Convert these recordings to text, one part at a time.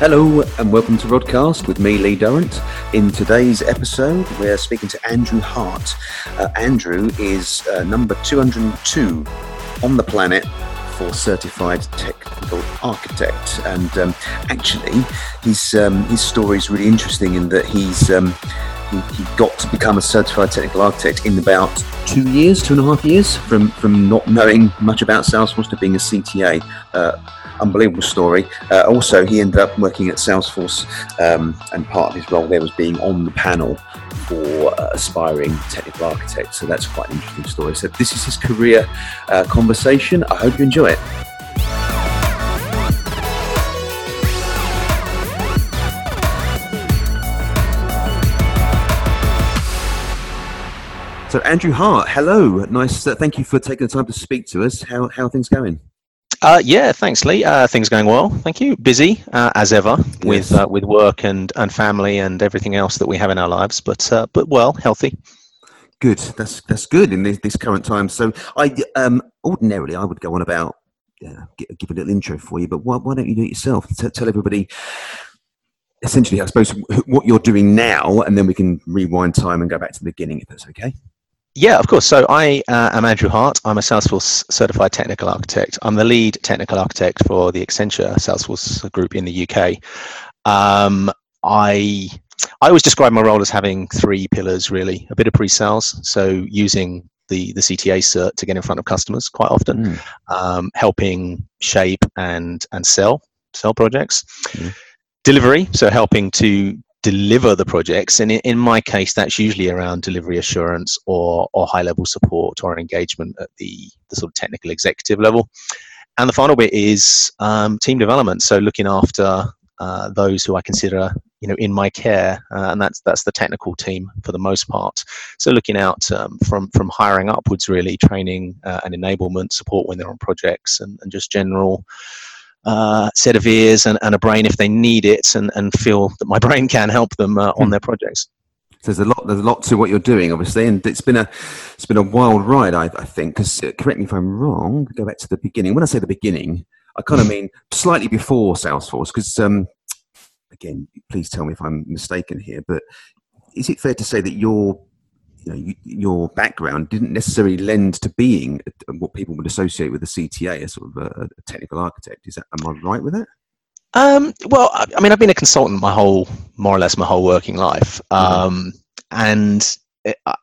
Hello and welcome to Rodcast with me, Lee Durrant. In today's episode, we're speaking to Andrew Hart. Uh, Andrew is uh, number 202 on the planet for certified technical architect, and um, actually, his um, his story is really interesting in that he's um, he, he, got to become a certified technical architect in about two years, two and a half years from from not knowing much about Salesforce to being a CTA. Uh, unbelievable story. Uh, also, he ended up working at Salesforce, um, and part of his role there was being on the panel for uh, aspiring technical architects. So that's quite an interesting story. So this is his career uh, conversation. I hope you enjoy it. So Andrew Hart, hello. Nice. Uh, thank you for taking the time to speak to us. How how are things going? Uh, yeah, thanks, Lee. Uh, things going well. Thank you. Busy uh, as ever with uh, with work and, and family and everything else that we have in our lives, but uh, but well, healthy. Good. That's that's good in this, this current time. So I um, ordinarily I would go on about give a little intro for you, but why, why don't you do it yourself? T- tell everybody essentially, I suppose, what you're doing now, and then we can rewind time and go back to the beginning if that's okay. Yeah, of course. So I uh, am Andrew Hart. I'm a Salesforce certified technical architect. I'm the lead technical architect for the Accenture Salesforce group in the UK. Um, I I always describe my role as having three pillars, really: a bit of pre-sales, so using the the CTA cert to get in front of customers quite often, mm. um, helping shape and and sell sell projects. Mm. Delivery, so helping to deliver the projects. And in, in, my case, that's usually around delivery assurance or, or high level support or engagement at the, the sort of technical executive level. And the final bit is um, team development. So looking after uh, those who I consider, you know, in my care, uh, and that's that's the technical team for the most part. So looking out um, from from hiring upwards, really training uh, and enablement, support when they're on projects, and, and just general uh, set of ears and, and, a brain if they need it and, and feel that my brain can help them uh, on hmm. their projects. So there's a lot. There's a lot to what you're doing, obviously, and it's been a it's been a wild ride. I, I think. Because uh, correct me if I'm wrong. Go back to the beginning. When I say the beginning, I kind of mean slightly before Salesforce. Because um, again, please tell me if I'm mistaken here. But is it fair to say that your you know, you, your background didn't necessarily lend to being what people would associate with a CTA, a sort of a, a technical architect. Is that am I right with that? Um, well, I, mean, I've been a consultant my whole, more or less, my whole working life, mm-hmm. um, mm-hmm. and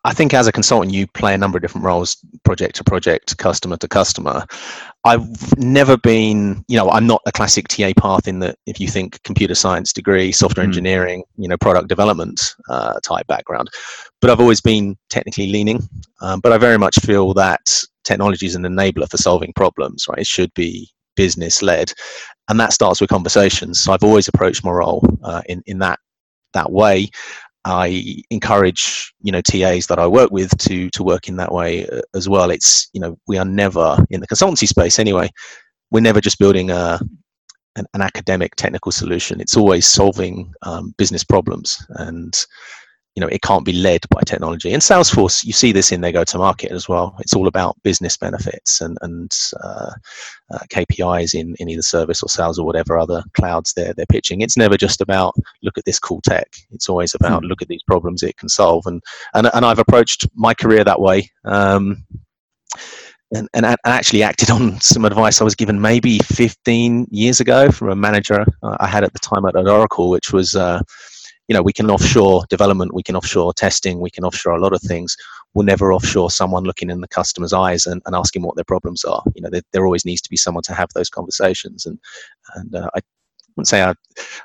I think as a consultant, you play a number of different roles, project to project, customer to customer. I've never been, you know, I'm not a classic TA path in that if you think computer science degree, software mm. engineering, you know, product development uh, type background, but I've always been technically leaning. Um, but I very much feel that technology is an enabler for solving problems, right? It should be business led, and that starts with conversations. So I've always approached my role uh, in in that that way. I encourage you know TAs that I work with to to work in that way uh, as well. It's you know we are never in the consultancy space anyway. We're never just building a an, an academic technical solution. It's always solving um, business problems, and you know it can't be led by technology. And salesforce you see this in their go to market as well. It's all about business benefits and and uh, uh, kpis in, in either service or sales or whatever other clouds they're they're pitching. It's never just about look at this cool tech. It's always about mm. look at these problems it can solve. And and, and i've approached my career that way um, and, and actually acted on some advice I was given maybe 15 years ago from a manager I had at the time at, at Oracle, which was uh, you know we can offshore development we can offshore testing we can offshore a lot of things. We'll never offshore someone looking in the customer's eyes and, and asking what their problems are. You know there, there, always needs to be someone to have those conversations. And and uh, i wouldn't say I,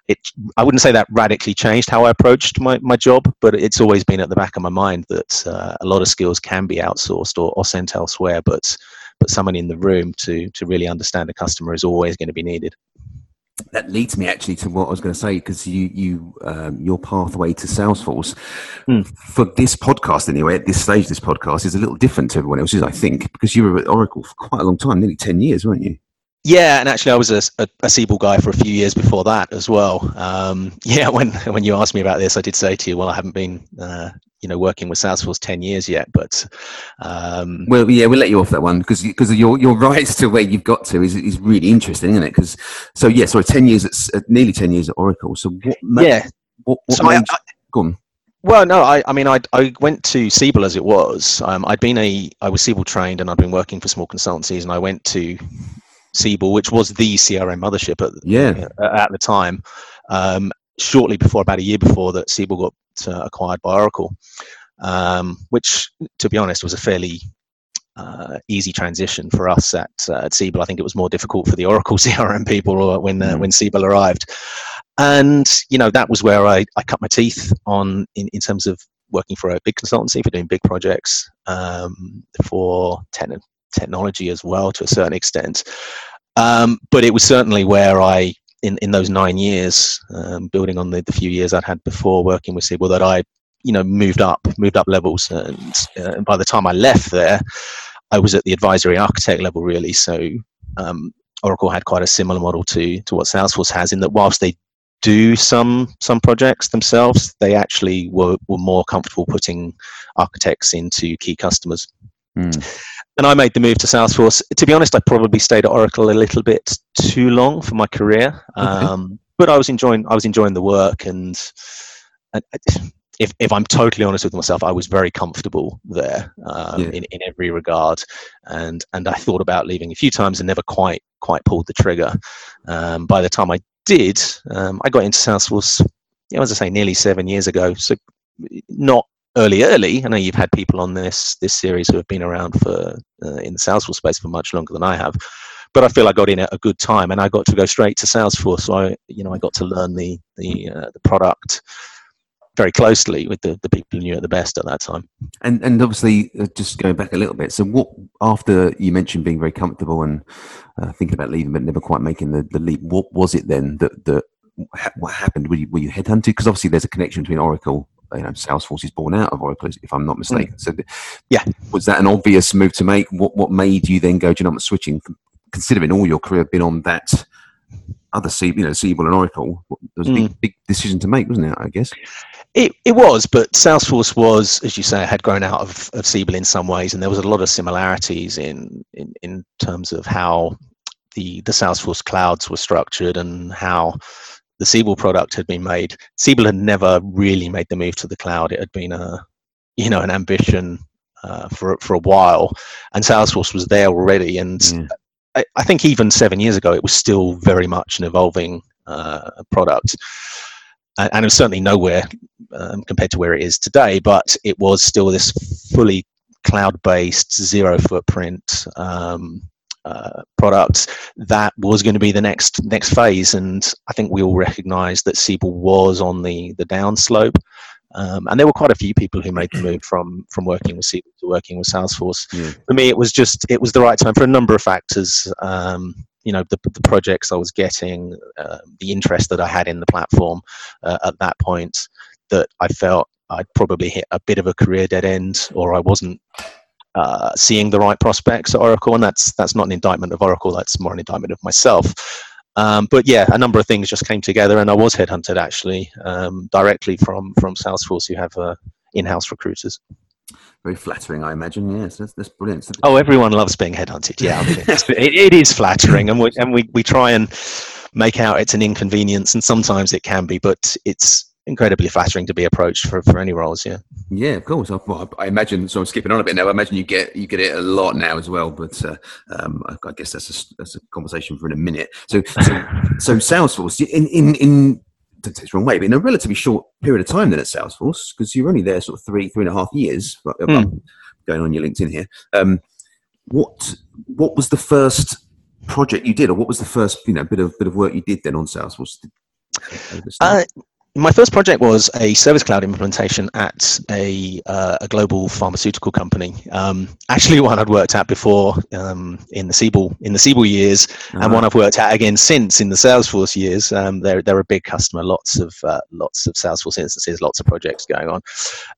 it i wouldn't say that radically changed how i approached my, my job but it's always been at the back of my mind that uh, a lot of skills can be outsourced or, or sent elsewhere but but someone in the room to to really understand a customer is always going to be needed that leads me actually to what I was going to say because you you um, your pathway to Salesforce mm. for this podcast anyway at this stage this podcast is a little different to everyone else's I think because you were at Oracle for quite a long time nearly ten years weren't you yeah and actually I was a, a, a Siebel guy for a few years before that as well um, yeah when when you asked me about this I did say to you well I haven't been uh, you know working with Salesforce ten years yet, but um, well, yeah, we'll let you off that one because because your your rise to where you've got to is is really interesting, isn't it? Because so yeah, sorry, ten years at uh, nearly ten years at Oracle. So what? Ma- yeah. What, what so made, I, I, go on. Well, no, I, I mean, I, I went to Siebel as it was. Um, I'd been a, I was Siebel trained and I'd been working for small consultancies and I went to Siebel, which was the CRM mothership at, yeah. at the time, um, shortly before, about a year before that Siebel got uh, acquired by Oracle, um, which, to be honest, was a fairly uh, easy transition for us at, uh, at Siebel. I think it was more difficult for the Oracle CRM people when uh, mm. when Siebel arrived and you know that was where I, I cut my teeth on in, in terms of working for a big consultancy for doing big projects um, for te- technology as well to a certain extent. Um, but it was certainly where I, in, in those nine years, um, building on the, the few years I'd had before working with Siebel, that I, you know, moved up, moved up levels, and, uh, and by the time I left there, I was at the advisory architect level really. So um, Oracle had quite a similar model to to what Salesforce has in that whilst they do some some projects themselves, they actually were, were more comfortable putting architects into key customers. Mm. And I made the move to Salesforce. To be honest, I probably stayed at Oracle a little bit too long for my career, okay. um, but I was enjoying I was enjoying the work, and, and if if I'm totally honest with myself, I was very comfortable there um, yeah. in in every regard, and and I thought about leaving a few times and never quite quite pulled the trigger. Um, by the time I did, um, I got into Salesforce, you know, as I say, nearly seven years ago. So not early, early. I know you've had people on this this series who have been around for uh, in the Salesforce space for much longer than I have. But I feel I got in at a good time, and I got to go straight to Salesforce. So I, you know, I got to learn the the uh, the product very closely with the, the people who knew it the best at that time. And and obviously, uh, just going back a little bit. So, what after you mentioned being very comfortable and uh, thinking about leaving, but never quite making the, the leap, what was it then that that what happened? Were you, were you headhunted? Because obviously, there's a connection between Oracle. You know, Salesforce is born out of Oracle, if I'm not mistaken. Mm. So, yeah, was that an obvious move to make? What what made you then go? Do you know, I'm switching. Considering all your career been on that other C, you know, Siebel and Oracle, it was a big, mm. big decision to make, wasn't it? I guess. It, it was, but Salesforce was, as you say, had grown out of, of Siebel in some ways, and there was a lot of similarities in, in, in terms of how the, the Salesforce clouds were structured and how the Siebel product had been made. Siebel had never really made the move to the cloud. It had been a, you know, an ambition uh, for for a while, and Salesforce was there already. And mm. I, I, think even seven years ago, it was still very much an evolving uh, product and it was certainly nowhere um, compared to where it is today. But it was still this fully cloud-based, zero footprint um, uh, product that was going to be the next next phase. And I think we all recognised that Siebel was on the the downslope. Um, and there were quite a few people who made the move from from working with Siebel to working with Salesforce. For me, it was just it was the right time for a number of factors. Um, you know the, the projects I was getting, uh, the interest that I had in the platform uh, at that point, that I felt I'd probably hit a bit of a career dead end, or I wasn't uh, seeing the right prospects at Oracle, and that's that's not an indictment of Oracle. That's more an indictment of myself. Um, but yeah, a number of things just came together, and I was headhunted actually um, directly from from Salesforce, who have uh, in-house recruiters very flattering, I imagine. Yes, that's, that's brilliant. Oh, everyone loves being headhunted. Yeah, I mean, it, it is flattering, and we and we, we try and make out it's an inconvenience, and sometimes it can be, but it's incredibly flattering to be approached for, for any roles. Yeah. Yeah, of course. I, well, I imagine. So I'm skipping on a bit now. I imagine you get you get it a lot now as well. But uh, um, I, I, guess that's a, that's a conversation for in a minute. So so, so Salesforce in in in don't take wrong way, but in a relatively short period of time then at Salesforce, because you're only there sort of three, three and a half years, mm. going on your LinkedIn here. Um, what what was the first project you did, or what was the first you know bit of bit of work you did then on Salesforce? Uh, my first project was a service cloud implementation at a, uh, a global pharmaceutical company. Um, actually, one I'd worked at before um, in the Siebel in the Siebel years, uh-huh. and one I've worked at again since in the Salesforce years. Um, they're they're a big customer, lots of uh, lots of Salesforce instances, lots of projects going on.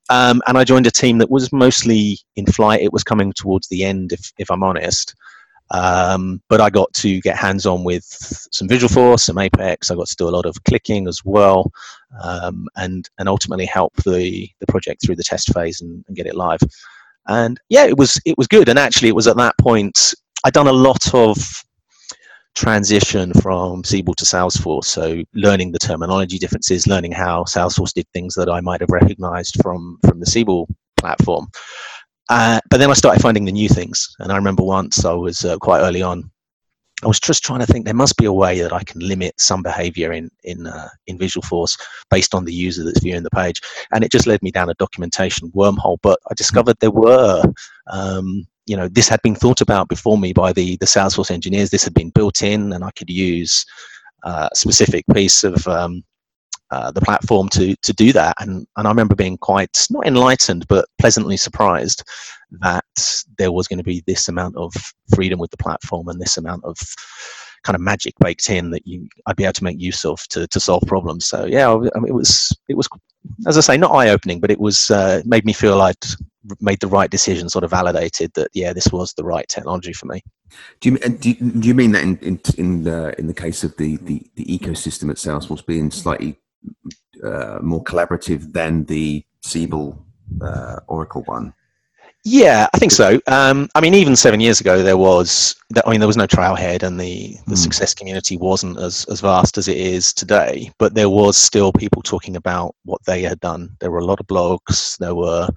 Um, and I joined a team that was mostly in flight. It was coming towards the end, if if I'm honest. Um, but I got to get hands on with some Visualforce, some Apex. I got to do a lot of clicking as well, um, and and ultimately help the the project through the test phase and, and, get it live. And yeah, it was it was good. And actually, it was at that point I'd done a lot of transition from Siebel to Salesforce. So learning the terminology differences, learning how Salesforce did things that I might have recognized from from the Siebel platform. Uh, but then I started finding the new things. And I remember once I was uh, quite early on, I was just trying to think there must be a way that I can limit some behavior in in uh, in Visualforce based on the user that's viewing the page, and it just led me down a documentation wormhole. But I discovered there were um, you know this had been thought about before me by the the Salesforce engineers. This had been built in, and I could use uh, a specific piece of um, uh, the platform to to do that. And and I remember being quite not enlightened, but pleasantly surprised that there was going to be this amount of freedom with the platform and this amount of kind of magic baked in that you I'd be able to make use of to, to solve problems. So yeah, I mean, it was it was as I say not eye opening, but it was uh, made me feel I'd made the right decision, sort of validated that yeah, this was the right technology for me. Do you do you, do you mean that in in in the in the case of the the, the ecosystem at Salesforce being slightly uh, more collaborative than the Siebel uh, Oracle one? Yeah, I think so. Um, I mean, even seven years ago, there was. I mean, there was no Trailhead, and the the mm. success community wasn't as as vast as it is today. But there was still people talking about what they had done. There were a lot of blogs. There were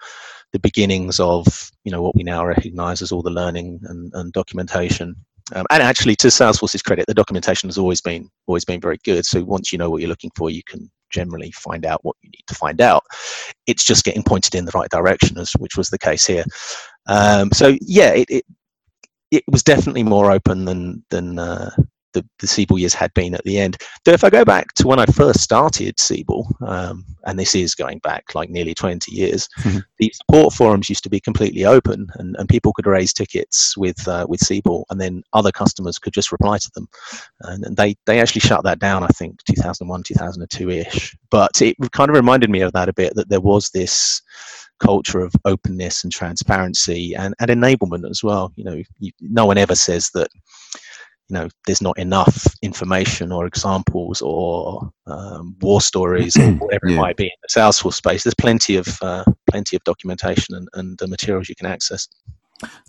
the beginnings of you know what we now recognise as all the learning and, and documentation. Um, and actually, to Salesforce's credit, the documentation has always been always been very good. So once you know what you're looking for, you can generally find out what you need to find out. It's just getting pointed in the right direction, as which was the case here. Um, so yeah, it, it, it was definitely more open than than uh, the, the Siebel years had been at the end. Though if I go back to when I first started Siebel, um, and this is going back like nearly 20 years, mm-hmm. the support forums used to be completely open and, and people could raise tickets with uh, with Siebel and then other customers could just reply to them. And, and they, they actually shut that down, I think, 2001, 2002-ish. But it kind of reminded me of that a bit, that there was this culture of openness and transparency and, and enablement as well. You know, you, no one ever says that you know there's not enough information or examples or um, war stories or whatever yeah. it might be in the Salesforce space. There's plenty of uh, plenty of documentation and, and materials you can access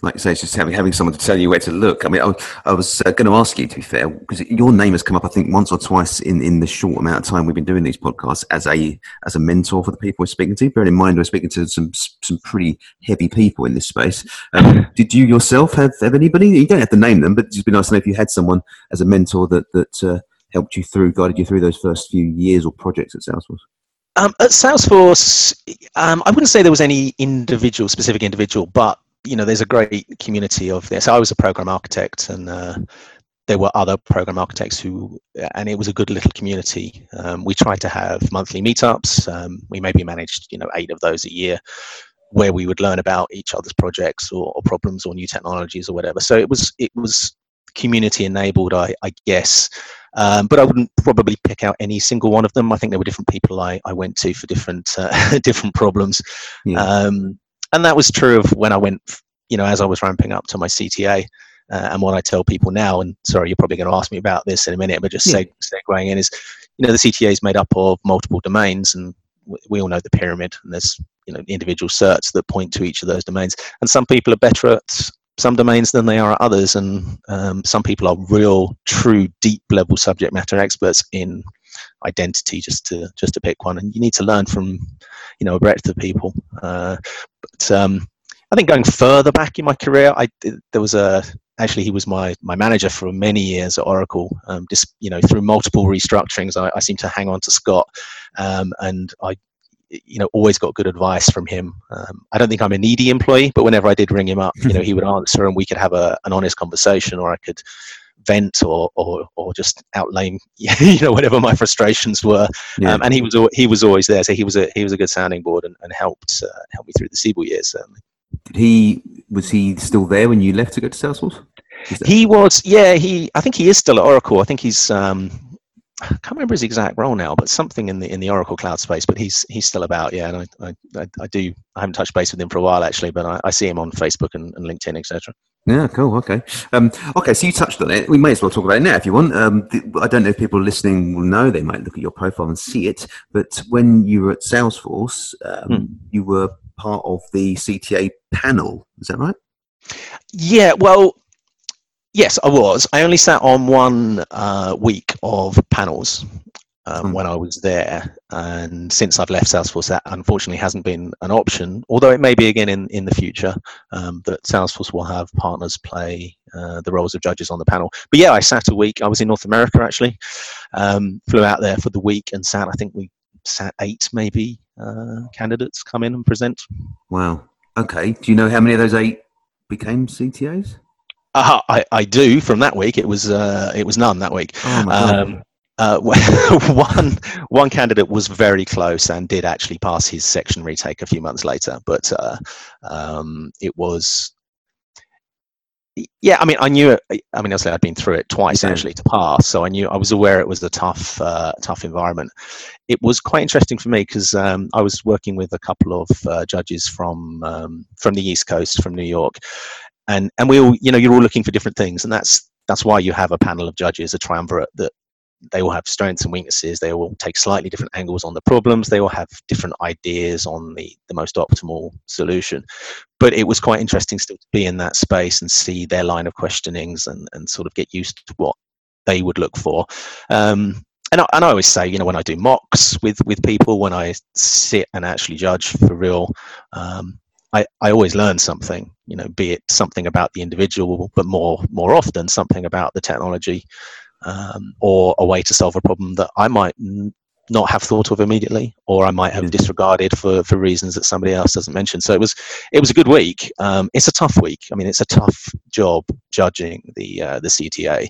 like you say, it's just having having someone to tell you where to look. I mean, I, I was uh, going to ask you, to be fair, because your name has come up, I think, once or twice in, in the short amount of time we've been doing these podcasts as a as a mentor for the people we're speaking to. Bearing in mind, we're speaking to some some pretty heavy people in this space. Um, did you yourself have, have anybody? You don't have to name them, but it'd just be nice to know if you had someone as a mentor that that uh, helped you through, guided you through those first few years or projects at Salesforce. Um, at Salesforce, um, I wouldn't say there was any individual, specific individual, but you know, there's a great community of this. I was a program architect, and uh, there were other program architects who, and it was a good little community. Um, we tried to have monthly meetups. Um, we maybe managed, you know, eight of those a year, where we would learn about each other's projects or, or problems or new technologies or whatever. So it was it was community enabled, I, I guess. Um, but I wouldn't probably pick out any single one of them. I think there were different people I, I went to for different uh, different problems. Yeah. Um, and that was true of when I went, you know, as I was ramping up to my CTA. Uh, and what I tell people now, and sorry, you're probably going to ask me about this in a minute, but just yeah. seg- segueing in is, you know, the CTA is made up of multiple domains, and w- we all know the pyramid, and there's you know individual certs that point to each of those domains. And some people are better at some domains than they are at others, and um, some people are real, true, deep level subject matter experts in identity just to just to pick one and you need to learn from you know a breadth of people uh, but um, i think going further back in my career i there was a actually he was my my manager for many years at oracle um, just you know through multiple restructurings i, I seem to hang on to scott um, and i you know always got good advice from him. Um, i don't think i'm a needy employee but whenever i did ring him up you know he would answer and we could have a, an honest conversation or i could vent or or, or just outlame you know whatever my frustrations were. Yeah. Um, and he was he was always there, so he was a he was a good sounding board and, and helped uh, help me through the Siebel years. Certainly. Did he was he still there when you left to go to Salesforce? He was, yeah. He, I think he is still at Oracle. I think he's um, I can't remember his exact role now, but something in the in the Oracle Cloud space. But he's he's still about, yeah. And I I, I do I haven't touched base with him for a while actually, but I, I see him on Facebook and, and LinkedIn, etc. Yeah, cool. Okay. Um, okay, so you touched on it. We may as well talk about it now if you want. Um, I don't know if people listening will know. They might look at your profile and see it. But when you were at Salesforce, um, hmm. you were part of the CTA panel. Is that right? Yeah. Well, yes, I was. I only sat on one uh, week of panels um, mm. when I was there. And since I've left Salesforce, that unfortunately hasn't been an option, although it may be again in, in the future um, that Salesforce will have partners play uh, the roles of judges on the panel. But yeah, I sat a week. I was in North America actually, um, flew out there for the week and sat, I think we sat eight maybe uh, candidates come in and present. Wow. Okay. Do you know how many of those eight became CTAs? Uh, I, I do from that week. It was uh, it was none that week. Oh um, uh, one one candidate was very close and did actually pass his section retake a few months later, but uh, um, it was yeah. I mean, I knew it. I mean, obviously, I'd been through it twice yeah. actually to pass, so I knew I was aware it was a tough uh, tough environment. It was quite interesting for me because um, I was working with a couple of uh, judges from um, from the East Coast, from New York, and and we all you know you're all looking for different things, and that's that's why you have a panel of judges, a triumvirate that they all have strengths and weaknesses. They all take slightly different angles on the problems. They all have different ideas on the, the most optimal solution. But it was quite interesting still to be in that space and see their line of questionings and, and sort of get used to what they would look for. Um, and I, and I always say, you know, when I do mocks with, with people, when I sit and actually judge for real, um, I, I always learn something, you know, be it something about the individual, but more more often something about the technology um, or a way to solve a problem that I might n- not have thought of immediately, or I might have disregarded for, for reasons that somebody else doesn't mention. So it was it was a good week. Um, it's a tough week. I mean, it's a tough job judging the uh, the CTA.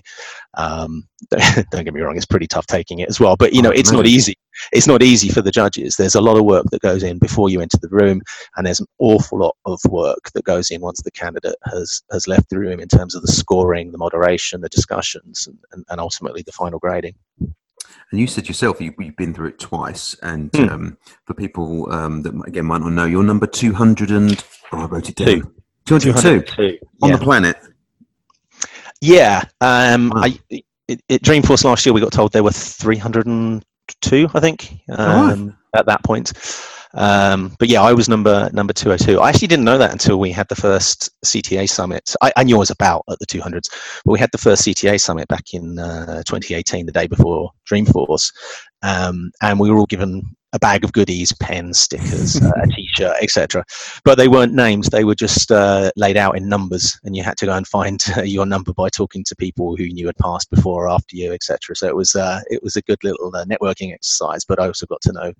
Um, don't get me wrong; it's pretty tough taking it as well. But you know, it's not easy. It's not easy for the judges. There's a lot of work that goes in before you enter the room, and there's an awful lot of work that goes in once the candidate has has left the room in terms of the scoring, the moderation, the discussions, and, and ultimately the final grading. And you said yourself you, have been through it twice. And mm. um, for people um, that again might not know, you're number two hundred and oh, I wrote it down. Two hundred two on yeah. the planet. Yeah, um, wow. I, it, it, Dreamforce last year we got told there were three hundred and two, I think, oh. at that point. Um, but yeah, I was number number 202. I actually didn't know that until we had the first CTA summit. I, I knew I was about at the 200s, but we had the first CTA summit back in uh, 2018, the day before Dreamforce, um, and we were all given a bag of goodies, pens, stickers, uh, a T-shirt, etc. But they weren't names; they were just uh, laid out in numbers, and you had to go and find uh, your number by talking to people who you had passed before or after you, etc. So it was uh, it was a good little uh, networking exercise. But I also got to know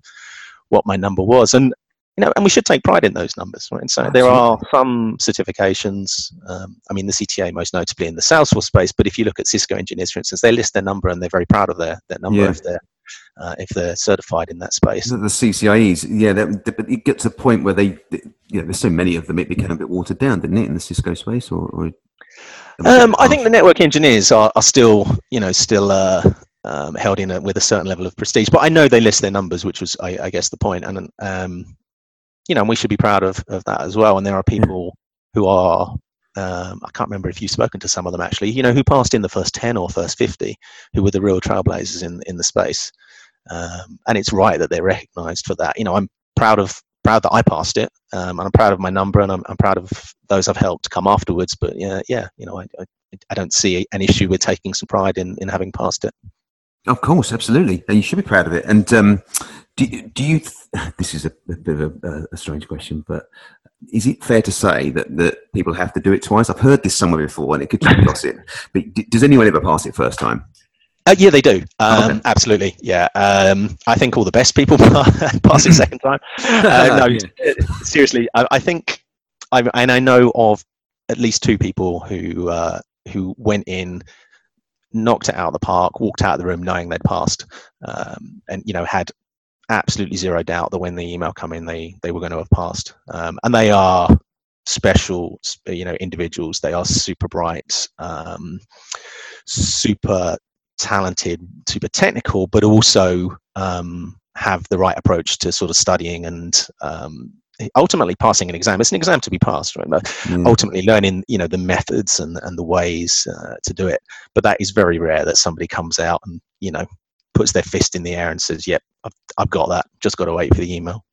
what my number was. And you know, and we should take pride in those numbers, right? So Absolutely. there are some certifications. Um, I mean, the CTA most notably in the Salesforce space, but if you look at Cisco engineers, for instance, they list their number and they're very proud of their their number yeah. if they're uh, if they're certified in that space. The, the CCIEs, yeah, but it gets to a point where they, you know, there's so many of them, it became a bit watered down, didn't it, in the Cisco space, or? or um, I think the network engineers are, are still, you know, still uh, um, held in a, with a certain level of prestige. But I know they list their numbers, which was, I, I guess, the point. And um, you know, we should be proud of, of that as well. And there are people who are, um, I can't remember if you've spoken to some of them actually, you know, who passed in the first ten or first fifty, who were the real trailblazers in in the space. Um, and it's right that they're recognised for that. You know, I'm proud of proud that I passed it, um, and I'm proud of my number, and I'm, I'm proud of those I've helped come afterwards. But yeah, yeah, you know, I, I, I don't see an issue with taking some pride in in having passed it. Of course, absolutely, and you should be proud of it. And um, do, do you? Th- this is a, a bit of a, a, strange question, but is it fair to say that, that people have to do it twice? I've heard this somewhere before, and it could pass it. But d- does anyone ever pass it first time? Uh, yeah, they do. Um, okay. Absolutely. Yeah. Um, I think all the best people pass it second time. Uh, no, yeah. seriously, I, I think, I, and I know of at least two people who uh, who went in knocked it out of the park, walked out of the room knowing they'd passed, um, and you know had absolutely zero doubt that when the email come in, they they were going to have passed. Um, and they are special, you know, individuals. They are super bright, um, super talented, super technical, but also um, have the right approach to sort of studying and um, ultimately passing an exam. It's an exam to be passed, right? But mm. ultimately learning, you know, the methods and, and the ways uh, to do it. But that is very rare that somebody comes out and, you know, puts their fist in the air and says, yep, I've, I've got that. Just got to wait for the email.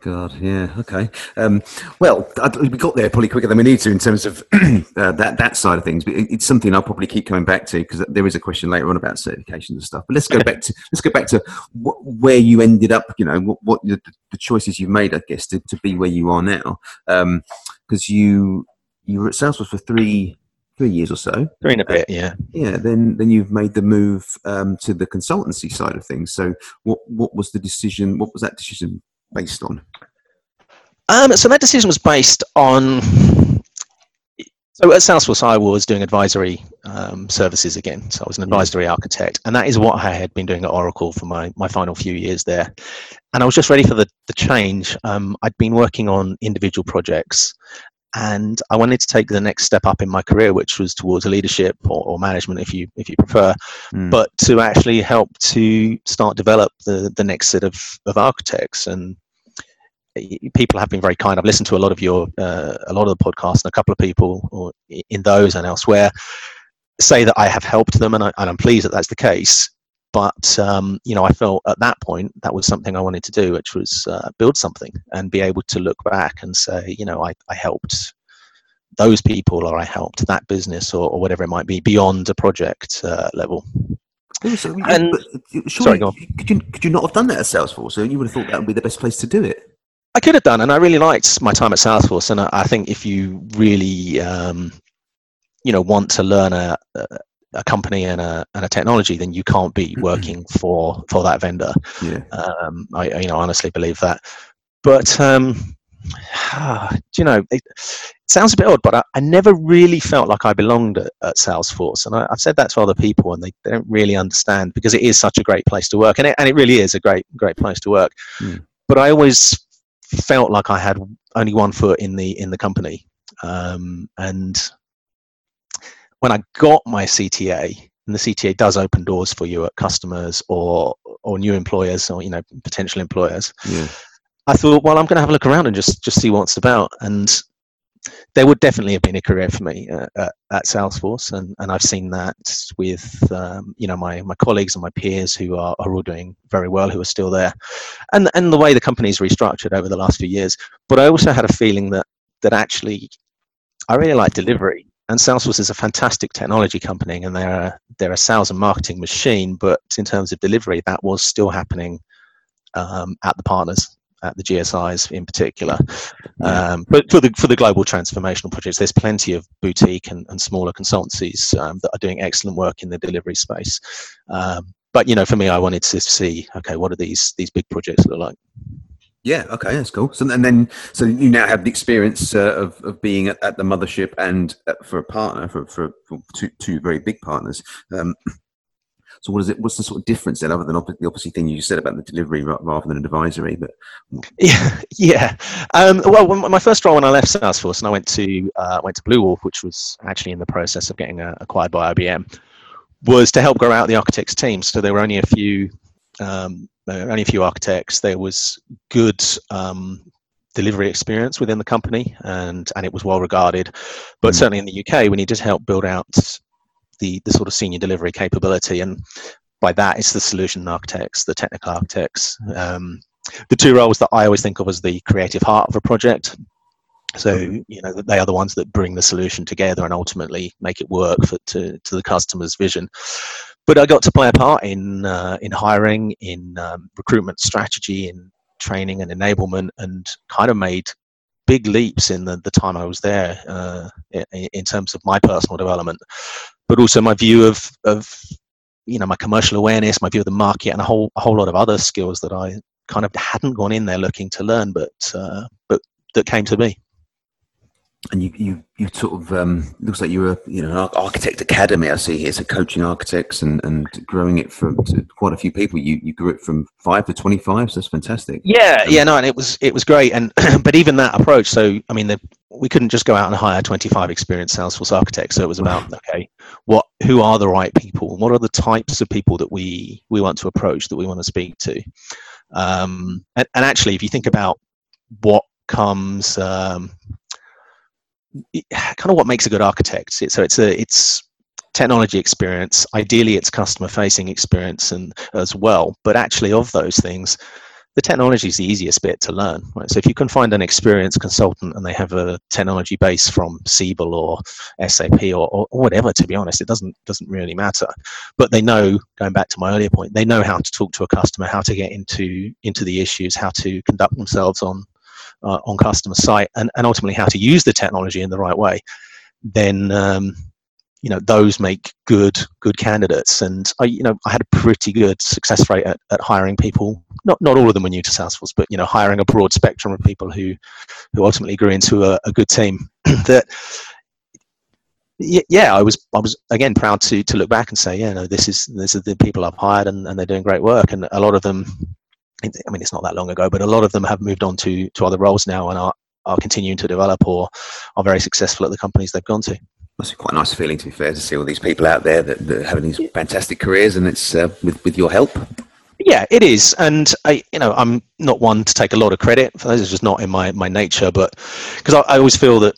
God, yeah, okay. Um, well, we got there probably quicker than we need to in terms of uh, that that side of things. But it's something I'll probably keep coming back to because there is a question later on about certifications and stuff. But let's go back to let's go back to wh- where you ended up. You know, what, what the, the, choices you've made, I guess, to, to be where you are now. Because um, you you were at Salesforce for three three years or so. Three and a bit, yeah. Yeah. Then then you've made the move um, to the consultancy side of things. So what what was the decision? What was that decision based on? Um, so that decision was based on. So at Salesforce, I was doing advisory um, services again. So I was an advisory architect, and that is what I had been doing at Oracle for my, my final few years there. And I was just ready for the, the change. Um, I'd been working on individual projects, and I wanted to take the next step up in my career, which was towards leadership or, or management, if you if you prefer, mm. but to actually help to start develop the the next set of of architects and people have been very kind. I've listened to a lot of your uh, a lot of the podcasts, and a couple of people or in those and elsewhere say that I have helped them, and, I, and I'm pleased that that's the case. But um, you know, I felt at that point that was something I wanted to do, which was uh, build something and be able to look back and say, you know, I, I helped those people, or I helped that business, or, or whatever it might be, beyond a project uh, level. And, surely, sorry, could you could you not have done that at Salesforce? So you would have thought that would be the best place to do it. I could have done, and I really liked my time at Salesforce. And I, I think if you really, um, you know, want to learn a, a company and a, and a technology, then you can't be mm-hmm. working for for that vendor. Yeah. Um, I, you know, honestly believe that. But um, you know, it, sounds a bit odd, but I, I, never really felt like I belonged at, at Salesforce, and I, have said that to other people, and they, they, don't really understand because it is such a great place to work, and it, and it really is a great great place to work. Mm. But I always felt like I had only one foot in the in the company, um, and when I got my CTA, and the CTA does open doors for you at customers or or new employers or you know potential employers. Yeah. I thought, well, I'm going to have a look around and just just see what's about, and there would definitely have been a career for me uh, at, at, Salesforce, and, and I've seen that with um, you know my, my colleagues and my peers who are, are all doing very well, who are still there, and and the way the company's restructured over the last few years. But I also had a feeling that that actually I really like delivery, and Salesforce is a fantastic technology company, and they're a, they're a sales and marketing machine. But in terms of delivery, that was still happening um, at the partners at the GSIs in particular. Um, but for the for the global transformational projects, there's plenty of boutique and, and smaller consultancies um, that are doing excellent work in the delivery space. Um, but you know, for me, I wanted to see okay, what are these these big projects look like? Yeah, okay, that's cool. So, and then, so you now have the experience uh, of, of being at, at the mothership and uh, for a partner, for, for, for two, two very big partners. Um, so what is it? What's the sort of difference then, other than the opposite thing you said about the delivery rather than an advisory? But yeah, yeah. Um, well, my first role when I left Salesforce and I went to uh, went to Bluewolf, which was actually in the process of getting uh, acquired by IBM, was to help grow out the architects team. So there were only a few. Um, only a few architects. There was good um, delivery experience within the company, and and it was well regarded. But mm. certainly in the UK, we needed to help build out the, the sort of senior delivery capability. And by that, it's the solution architects, the technical architects, um, the two roles that I always think of as the creative heart of a project. So you know they are the ones that bring the solution together and ultimately make it work for to, to the customer's vision. But I got to play a part in uh, in hiring, in um, recruitment strategy, in training and enablement, and kind of made big leaps in the, the time I was there uh, in, in, terms of my personal development, but also my view of, of you know my commercial awareness, my view of the market, and a whole a whole lot of other skills that I kind of hadn't gone in there looking to learn, but uh, but that came to me. And you you you sort of um, looks like you're a you know an architect academy. I see here, so coaching architects and, and growing it from to quite a few people. You you grew it from five to twenty five. So that's fantastic. Yeah, um, yeah, no, and it was it was great. And but even that approach. So I mean, the, we couldn't just go out and hire twenty five experienced Salesforce architects. So it was about okay, what who are the right people? What are the types of people that we we want to approach that we want to speak to? Um, and, and actually, if you think about what comes um, kind of what makes a good architect. So it's a it's technology experience. Ideally, it's customer facing experience and as well. But actually, of those things, the technology is the easiest bit to learn. Right? So if you can find an experienced consultant and they have a technology base from Siebel or SAP or, or, or, whatever, to be honest, it doesn't doesn't really matter. But they know, going back to my earlier point, they know how to talk to a customer, how to get into into the issues, how to conduct themselves on uh, on customer site and, and ultimately how to use the technology in the right way, then um, you know those make good good candidates. And I you know I had a pretty good success rate at, at hiring people. Not not all of them were new to Salesforce, but you know hiring a broad spectrum of people who who ultimately grew into a, a good team that yeah, I was I was again proud to to look back and say, yeah, no, this is this are the people I've hired and, and they're doing great work, and a lot of them I mean, it's not that long ago, but a lot of them have moved on to to other roles now and are are continuing to develop or are very successful at the companies they've gone to. That's quite a nice feeling, to be fair, to see all these people out there that, that are having these fantastic careers, and it's uh, with with your help. Yeah, it is, and I, you know, I'm not one to take a lot of credit for this. It's just not in my my nature, but because I, I always feel that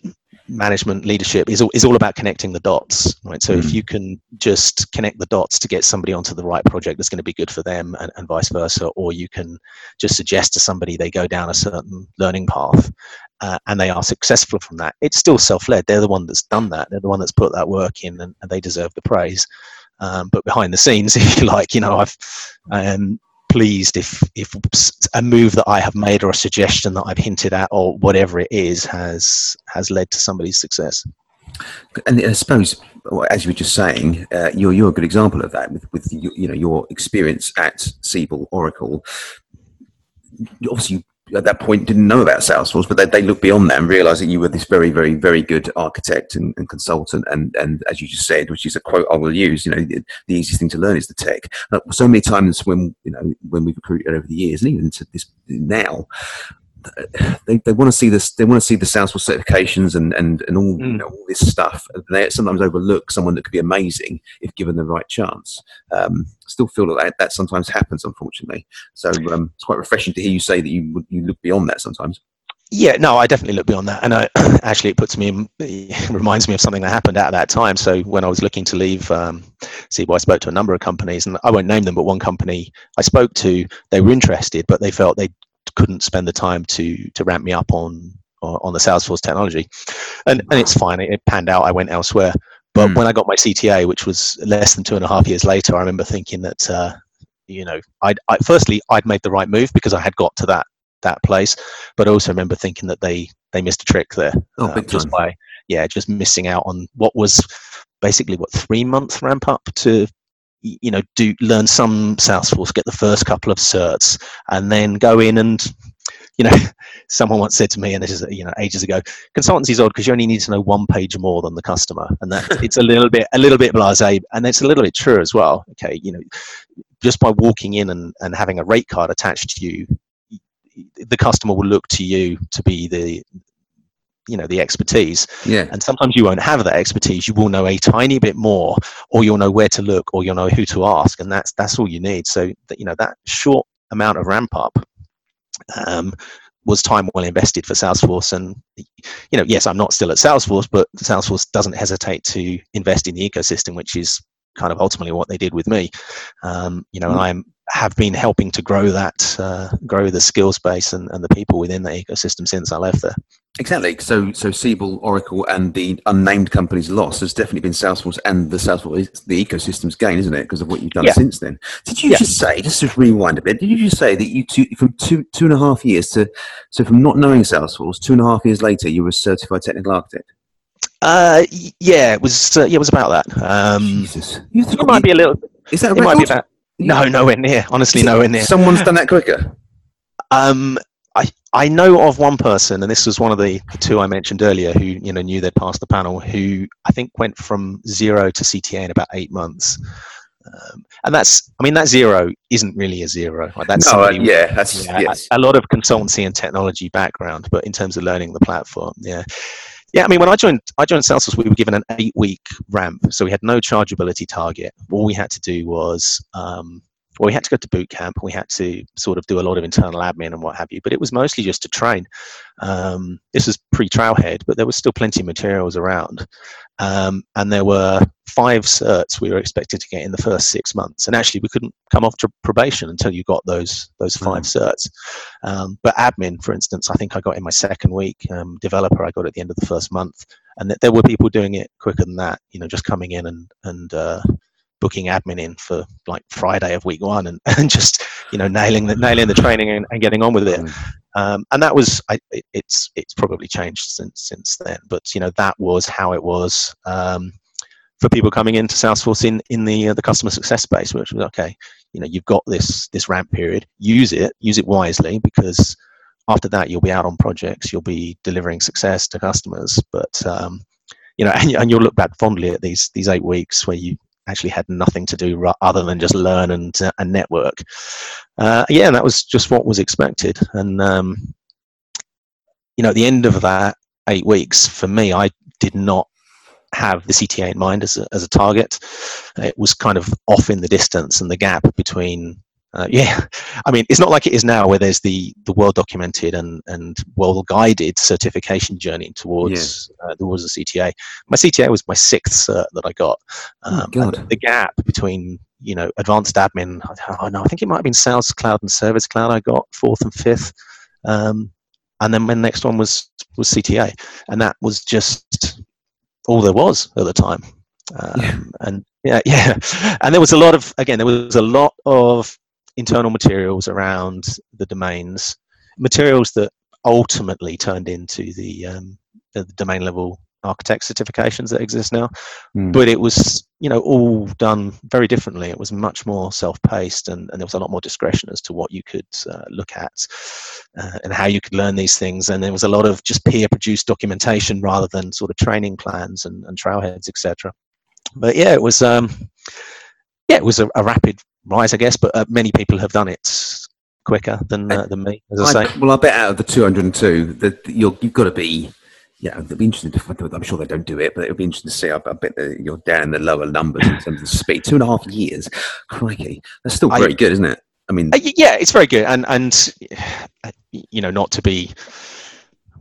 management leadership is all, is all about connecting the dots right? So mm. if you can just connect the dots to get somebody onto the right project that's going to be good for them and, and vice versa or you can just suggest to somebody they go down a certain learning path uh, and they are successful from that it's still self-led. They're the one that's done that. They're the one that's put that work in and, and they deserve the praise. Um, but behind the scenes if you like you know i've um, pleased if if a move that I have made or a suggestion that I've hinted at or whatever it is has has led to somebody's success. And I suppose, as you were just saying, uh, you're you're a good example of that with with you know your experience at Siebel Oracle. Obviously, at that point didn't know about Salesforce, but they, they looked beyond that and realized that you were this very, very, very good architect and, and, consultant. And, and as you just said, which is a quote I will use, you know, the, the easiest thing to learn is the tech. so many times when, you know, when we've recruited over the years and even to this now, they, they want to see this they want to see the Salesforce certifications and and, and all, mm. you know, all this stuff. They sometimes overlook someone that could be amazing if given the right chance. Um, still feel that that sometimes happens unfortunately. So um, it's quite refreshing to hear you say that you you look beyond that sometimes. Yeah, no, I definitely look beyond that, and I, actually it puts me, in, it reminds me of something that happened at that time. So when I was looking to leave um, I spoke to a number of companies, and I won't name them, but one company I spoke to, they were interested, but they felt they couldn't spend the time to to ramp me up on on the Salesforce technology, and and it's fine. It, panned out. I went elsewhere. But mm. when I got my CTA, which was less than two and a half years later, I remember thinking that uh, you know, I'd I, firstly I'd made the right move because I had got to that that place, but I also remember thinking that they they missed a trick there. Oh, uh, just by yeah, just missing out on what was basically what three month ramp up to you know do learn some salesforce get the first couple of certs and then go in and you know someone once said to me and this is you know ages ago consultancy is odd because you only need to know one page more than the customer and that it's a little bit a little bit blasé and it's a little bit true as well. Okay you know just by walking in and, and having a rate card attached to you the customer will look to you to be the you know the expertise yeah and sometimes you won't have that expertise you will know a tiny bit more or you'll know where to look or you'll know who to ask and that's that's all you need so that you know that short amount of ramp up um, was time well invested for Salesforce. And you know, yes, I'm not still at Salesforce, but Salesforce doesn't hesitate to invest in the ecosystem, which is kind of ultimately what they did with me. Um, you know, mm-hmm. I'm have been helping to grow that, uh, grow the skills base and, and the people within the ecosystem since I left there. Exactly. So, so Siebel, Oracle, and the unnamed company's loss has definitely been Salesforce and the Salesforce the ecosystem's gain, isn't it? Because of what you've done yeah. since then. Did you yeah. just say, just to rewind a bit, did you just say that you two, from two two and a half years to so from not knowing Salesforce, two and a half years later, you were a certified technical architect? Uh, yeah, it was. Uh, yeah, it was about that. Um, Jesus, you it might be a little. Is that it? Might be about. No, nowhere near. Honestly, nowhere near. Someone's done that quicker. Um, I, I know of one person, and this was one of the, the two I mentioned earlier, who you know knew they'd passed the panel, who I think went from zero to CTA in about eight months. Um, and that's, I mean, that zero isn't really a zero. Like that's no, uh, yeah, that's yeah, yes. a, a, lot of consultancy and technology background, but in terms of learning the platform, yeah, yeah. I mean, when I joined, I joined Salesforce, we were given an eight-week ramp, so we had no chargeability target. All we had to do was um, well, we had to go to boot camp. We had to sort of do a lot of internal admin and what have you, but it was mostly just to train. Um, this was pre-Trailhead, but there was still plenty of materials around. Um, and there were five certs we were expected to get in the first six months. And actually, we couldn't come off to probation until you got those those five mm. certs. Um, but admin, for instance, I think I got in my second week. Um, developer, I got at the end of the first month. And there were people doing it quicker than that. You know, just coming in and and uh, booking admin in for like Friday of week one and, and just you know nailing the nailing the training and, and getting on with it. Mm. Um, and that was I, it, it's it's probably changed since since then. But you know that was how it was um, for people coming into Salesforce in in the uh, the customer success space, which was okay. You know you've got this this ramp period. Use it use it wisely because after that you'll be out on projects. You'll be delivering success to customers. But um, you know, and, and you'll look back fondly at these these eight weeks where you actually had nothing to do other than just learn and, uh, and network. Uh, yeah, that was just what was expected. And, um, you know, at the end of that eight weeks, for me, I did not have the CTA in mind as a, as a target. It was kind of off in the distance, and the gap between uh, yeah, I mean, it's not like it is now, where there's the the well documented and and well guided certification journey towards yeah. uh, towards the CTA. My CTA was my sixth cert that I got. Oh, um, oh, the gap between you know advanced admin, I, know, I think it might have been Sales Cloud and Service Cloud. I got fourth and fifth, um, and then my next one was was CTA, and that was just all there was at the time. Um, yeah. And yeah, yeah, and there was a lot of again, there was a lot of internal materials around the domains, materials that ultimately turned into the, um, the domain level architect certifications that exist now. Mm. But it was, you know, all done very differently. It was much more self-paced, and, and there was a lot more discretion as to what you could uh, look at uh, and how you could learn these things. And there was a lot of just peer-produced documentation rather than sort of training plans and, and trailheads, etc. But yeah, it was. Um, yeah, it was a, a rapid rise, I guess, but uh, many people have done it quicker than uh, than me, as I, I, say. Well, I bet out of the 202 that you have got to be. Yeah, it'd be interesting to. I'm sure they don't do it, but it'll be interesting to see. I, I bet you're down the lower numbers in terms of speed. Two and a half years, crikey, that's still very I, good, isn't it? I mean, uh, yeah, it's very good, and and you know, not to be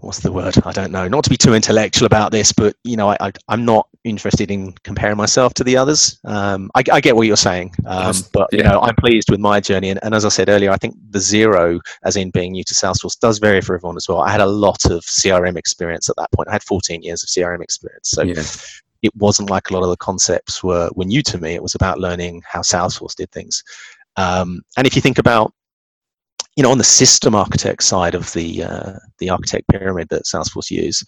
what's the word? I don't know. Not to be too intellectual about this, but you know, I, am not interested in comparing myself to the others. Um, I, I, get what you're saying, um, but yeah. you know, I'm pleased with my journey. And, and, as I said earlier, I think the zero, as in being new to Salesforce, does vary for everyone as well. I had a lot of CRM experience at that point. I had 14 years of CRM experience, so. Yeah. It wasn't like a lot of the concepts were, were new to me. It was about learning how Salesforce did things. Um, and if you think about you know, on the system architect side of the uh, the architect pyramid that Salesforce use,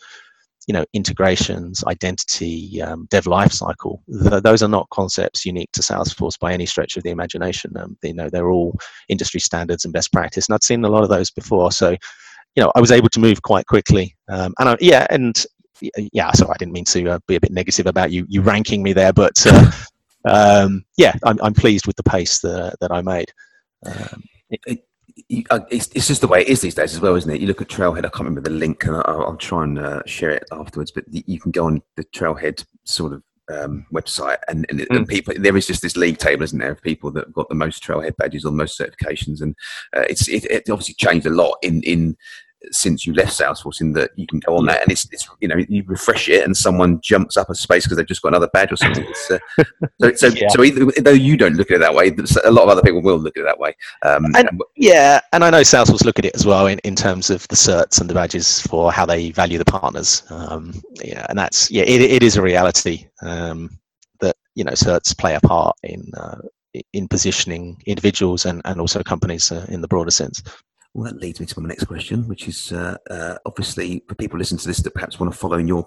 you know, integrations, identity, um, dev lifecycle, th- those are not concepts unique to Salesforce by any stretch of the imagination. Um, you know, they're all industry standards and best practice, and I'd seen a lot of those before. So, you know, I was able to move quite quickly. Um, and I, yeah, and yeah, so I didn't mean to uh, be a bit negative about you you ranking me there, but uh, um, yeah, I'm, I'm pleased with the pace that, that I made. Um, it, you, uh, it's, it's, just the way it is these days as well, isn't it? You look at Trailhead. I can't remember the link, and I'll, I'll try and uh, share it afterwards. But you can go on the Trailhead sort of um, website, and, and, mm. and, people there is just this league table, isn't there, of people that have got the most Trailhead badges or most certifications, and uh, it's it, it, obviously changed a lot in in since you left Salesforce in that you can go on that and it's, it's you know you refresh it and someone jumps up a space because they've just got another badge or something. Uh, so so, yeah. so either, though you don't look at it that way, a lot of other people will look at it that way. Um, and, and, yeah, and I know Salesforce look at it as well in, in terms of the certs and the badges for how they value the partners. Um, yeah, and that's yeah, it, it is a reality um, that you know certs play a part in. Uh, in positioning individuals and, and also companies uh, in the broader sense. Well, that leads me to my next question, which is uh, uh, obviously for people listening to this that perhaps want to follow in your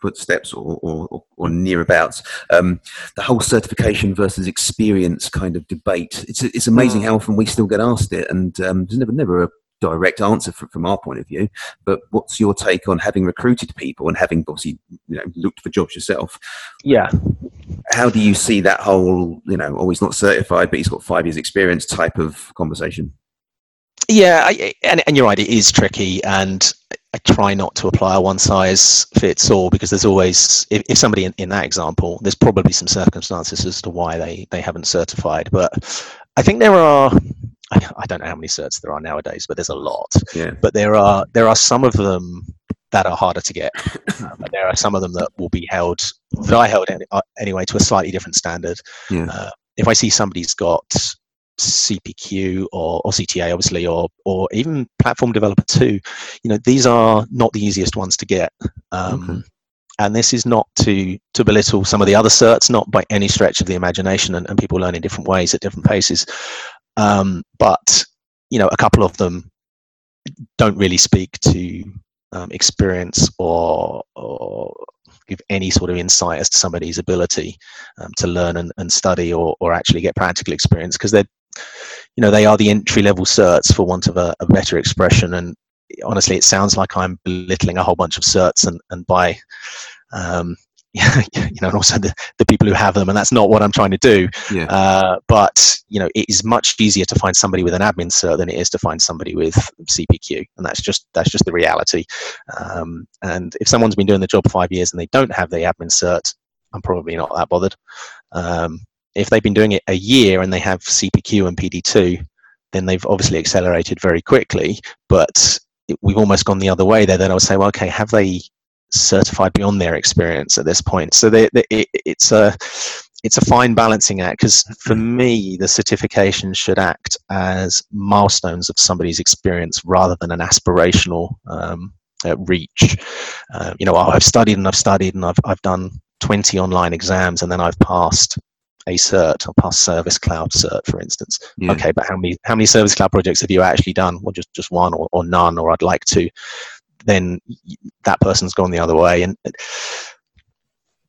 footsteps or, or, or nearabouts. Um, the whole certification versus experience kind of debate. It's it's amazing mm. how often we still get asked it, and um, there's never never a direct answer from, from our point of view. But what's your take on having recruited people and having obviously you know looked for jobs yourself? Yeah. How do you see that whole you know, oh, he's not certified, but he's got five years experience type of conversation? Yeah, I, and, and you're right, it is tricky, and I try not to apply a one size fits all because there's always, if, if somebody in, in that example, there's probably some circumstances as to why they, they haven't certified. But I think there are, I don't know how many certs there are nowadays, but there's a lot. Yeah. But there are there are some of them that are harder to get. Um, there are some of them that will be held that I held any, uh, anyway to a slightly different standard. Yeah. Uh, if I see somebody's got CPQ or, or CTA, obviously, or or even platform developer two, you know, these are not the easiest ones to get. Um, Okay. And this is not to to belittle some of the other certs, not by any stretch of the imagination, and, and people learn in different ways at different paces. Um, but you know, a couple of them don't really speak to um, experience or, or give any sort of insight as to somebody's ability um, to learn and, and study or, or actually get practical experience because they're you know they are the entry level certs for want of a, a better expression and honestly it sounds like i'm belittling a whole bunch of certs and, and by um, you know, and also the, the people who have them, and that's not what I'm trying to do. Yeah. Uh, but you know, it is much easier to find somebody with an admin cert than it is to find somebody with CPQ, and that's just that's just the reality. Um, and if someone's been doing the job five years and they don't have the admin cert, I'm probably not that bothered. Um, if they've been doing it a year and they have CPQ and PD2, then they've obviously accelerated very quickly. But it, we've almost gone the other way there. Then I would say, well, okay, have they certified beyond their experience at this point? So they, they, it, it's a it's a fine balancing act because for me, the certification should act as milestones of somebody's experience rather than an aspirational um, uh, reach. Uh, you know, I've studied and I've studied and I've I've done 20 online exams and then I've passed a cert or passed Service Cloud cert, for instance. Yeah. Okay, but how many how many Service Cloud projects have you actually done? Well, just just one or, or none, or I'd like to. Then that person's gone the other way, and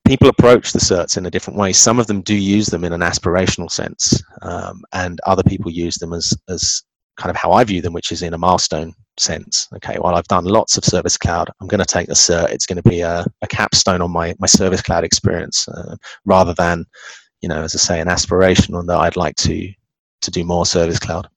people approach the certs in a different way. Some of them do use them in an aspirational sense, um, and other people use them as as kind of how I view them, which is in a milestone sense. Okay, well, I've done lots of Service Cloud. I'm going to take the cert. It's going to be a, a capstone on my my Service Cloud experience, uh, rather than, you know, as I say, an aspiration on that I'd like to to do more Service Cloud.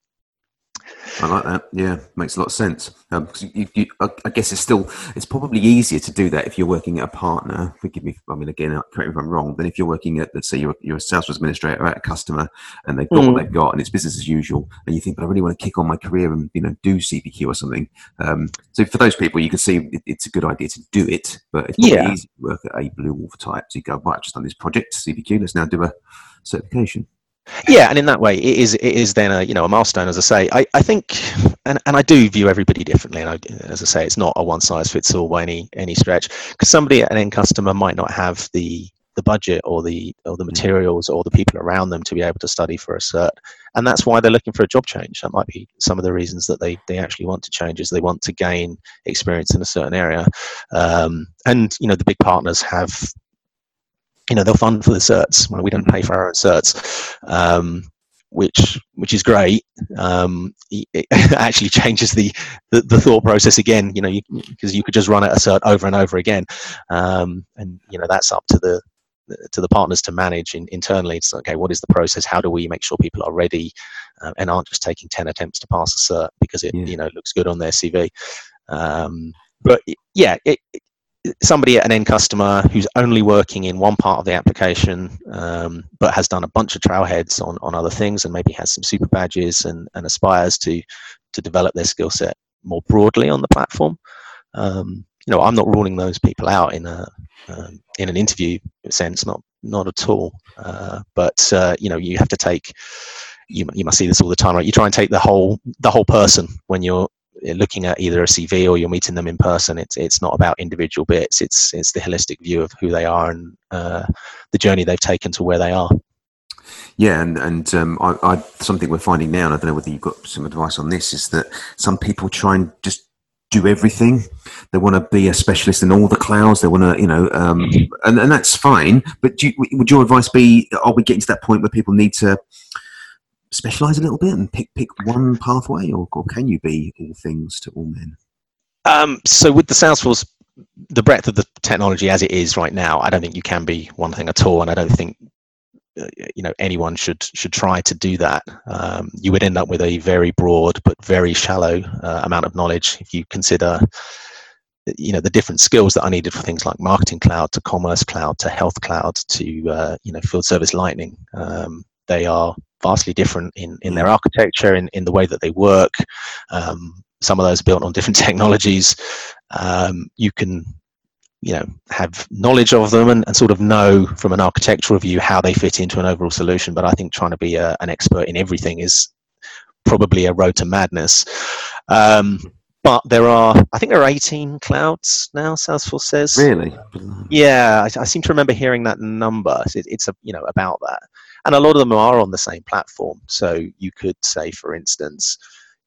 I like that. Yeah, makes a lot of sense. Um, 'cause you, you, I, I guess it's still it's probably easier to do that if you're working at a partner. Forgive me. I mean, again, uh, correct me if I'm wrong. Than if you're working at, let's say, you're, you're a sales administrator at a customer and they've got Mm. what they've got and it's business as usual, and you think, but I really want to kick on my career and you know do CPQ or something. Um, so for those people, you can see it, it's a good idea to do it, but it's probably Yeah. easy to work at a Bluewolf type. So you go, right, I've just done this project CPQ. Let's now do a certification. Yeah and in that way it is it is then a you know a milestone as i say. I, I think and, and i do view everybody differently and I, as i say it's not a one size fits all by any any stretch because somebody an end customer might not have the the budget or the or the materials or the people around them to be able to study for a cert and that's why they're looking for a job change. That might be some of the reasons that they they actually want to change is they want to gain experience in a certain area. Um, and you know the big partners have you know they'll fund for the certs. Well, we don't pay for our own certs, um, which which is great. Um, it actually changes the, the the thought process again. You know, because you, could just run it a cert over and over again, um, and you know that's up to the to the partners to manage in, internally. It's okay. What is the process? How do we make sure people are ready um, and aren't just taking ten attempts to pass a cert because it Yeah. you know looks good on their CV? Um, but yeah, it, it- somebody at an end customer who's only working in one part of the application um, but has done a bunch of trailheads on, on other things and maybe has some super badges and, and aspires to to develop their skill set more broadly on the platform um, you know i'm not ruling those people out in a um, in an interview sense not not at all. Uh, but uh, you know you have to take you, you must see this all the time right? You try and take the whole the whole person when you're looking at either a CV or you're meeting them in person, it's it's not about individual bits. It's it's the holistic view of who they are and uh, the journey they've taken to where they are. Yeah, and and um, I, I something we're finding now, and I don't know whether you've got some advice on this, is that some people try and just do everything. They want to be a specialist in all the clouds. They want to, you know, um, and and that's fine. But do you, would your advice be? Are we getting to that point where people need to specialize a little bit and pick pick one pathway, or, or can you be all things to all men? Um, so with the Salesforce, the breadth of the technology as it is right now, I don't think you can be one thing at all, and I don't think uh, you know anyone should should try to do that. Um, you would end up with a very broad but very shallow uh, amount of knowledge if you consider you know the different skills that are needed for things like marketing cloud to commerce cloud to health cloud to uh, you know field service lightning um, they are vastly different in, in their architecture in, in the way that they work. Um, some of those are built on different technologies. Um, you can you know have knowledge of them and, and, sort of know from an architectural view how they fit into an overall solution but i think trying to be a, an expert in everything is probably a road to madness. Um, but there are i think there are 18 clouds now salesforce says. Really? Yeah i, I seem to remember hearing that number. It, it's a you know about that and a lot of them are on the same platform. So you could say for instance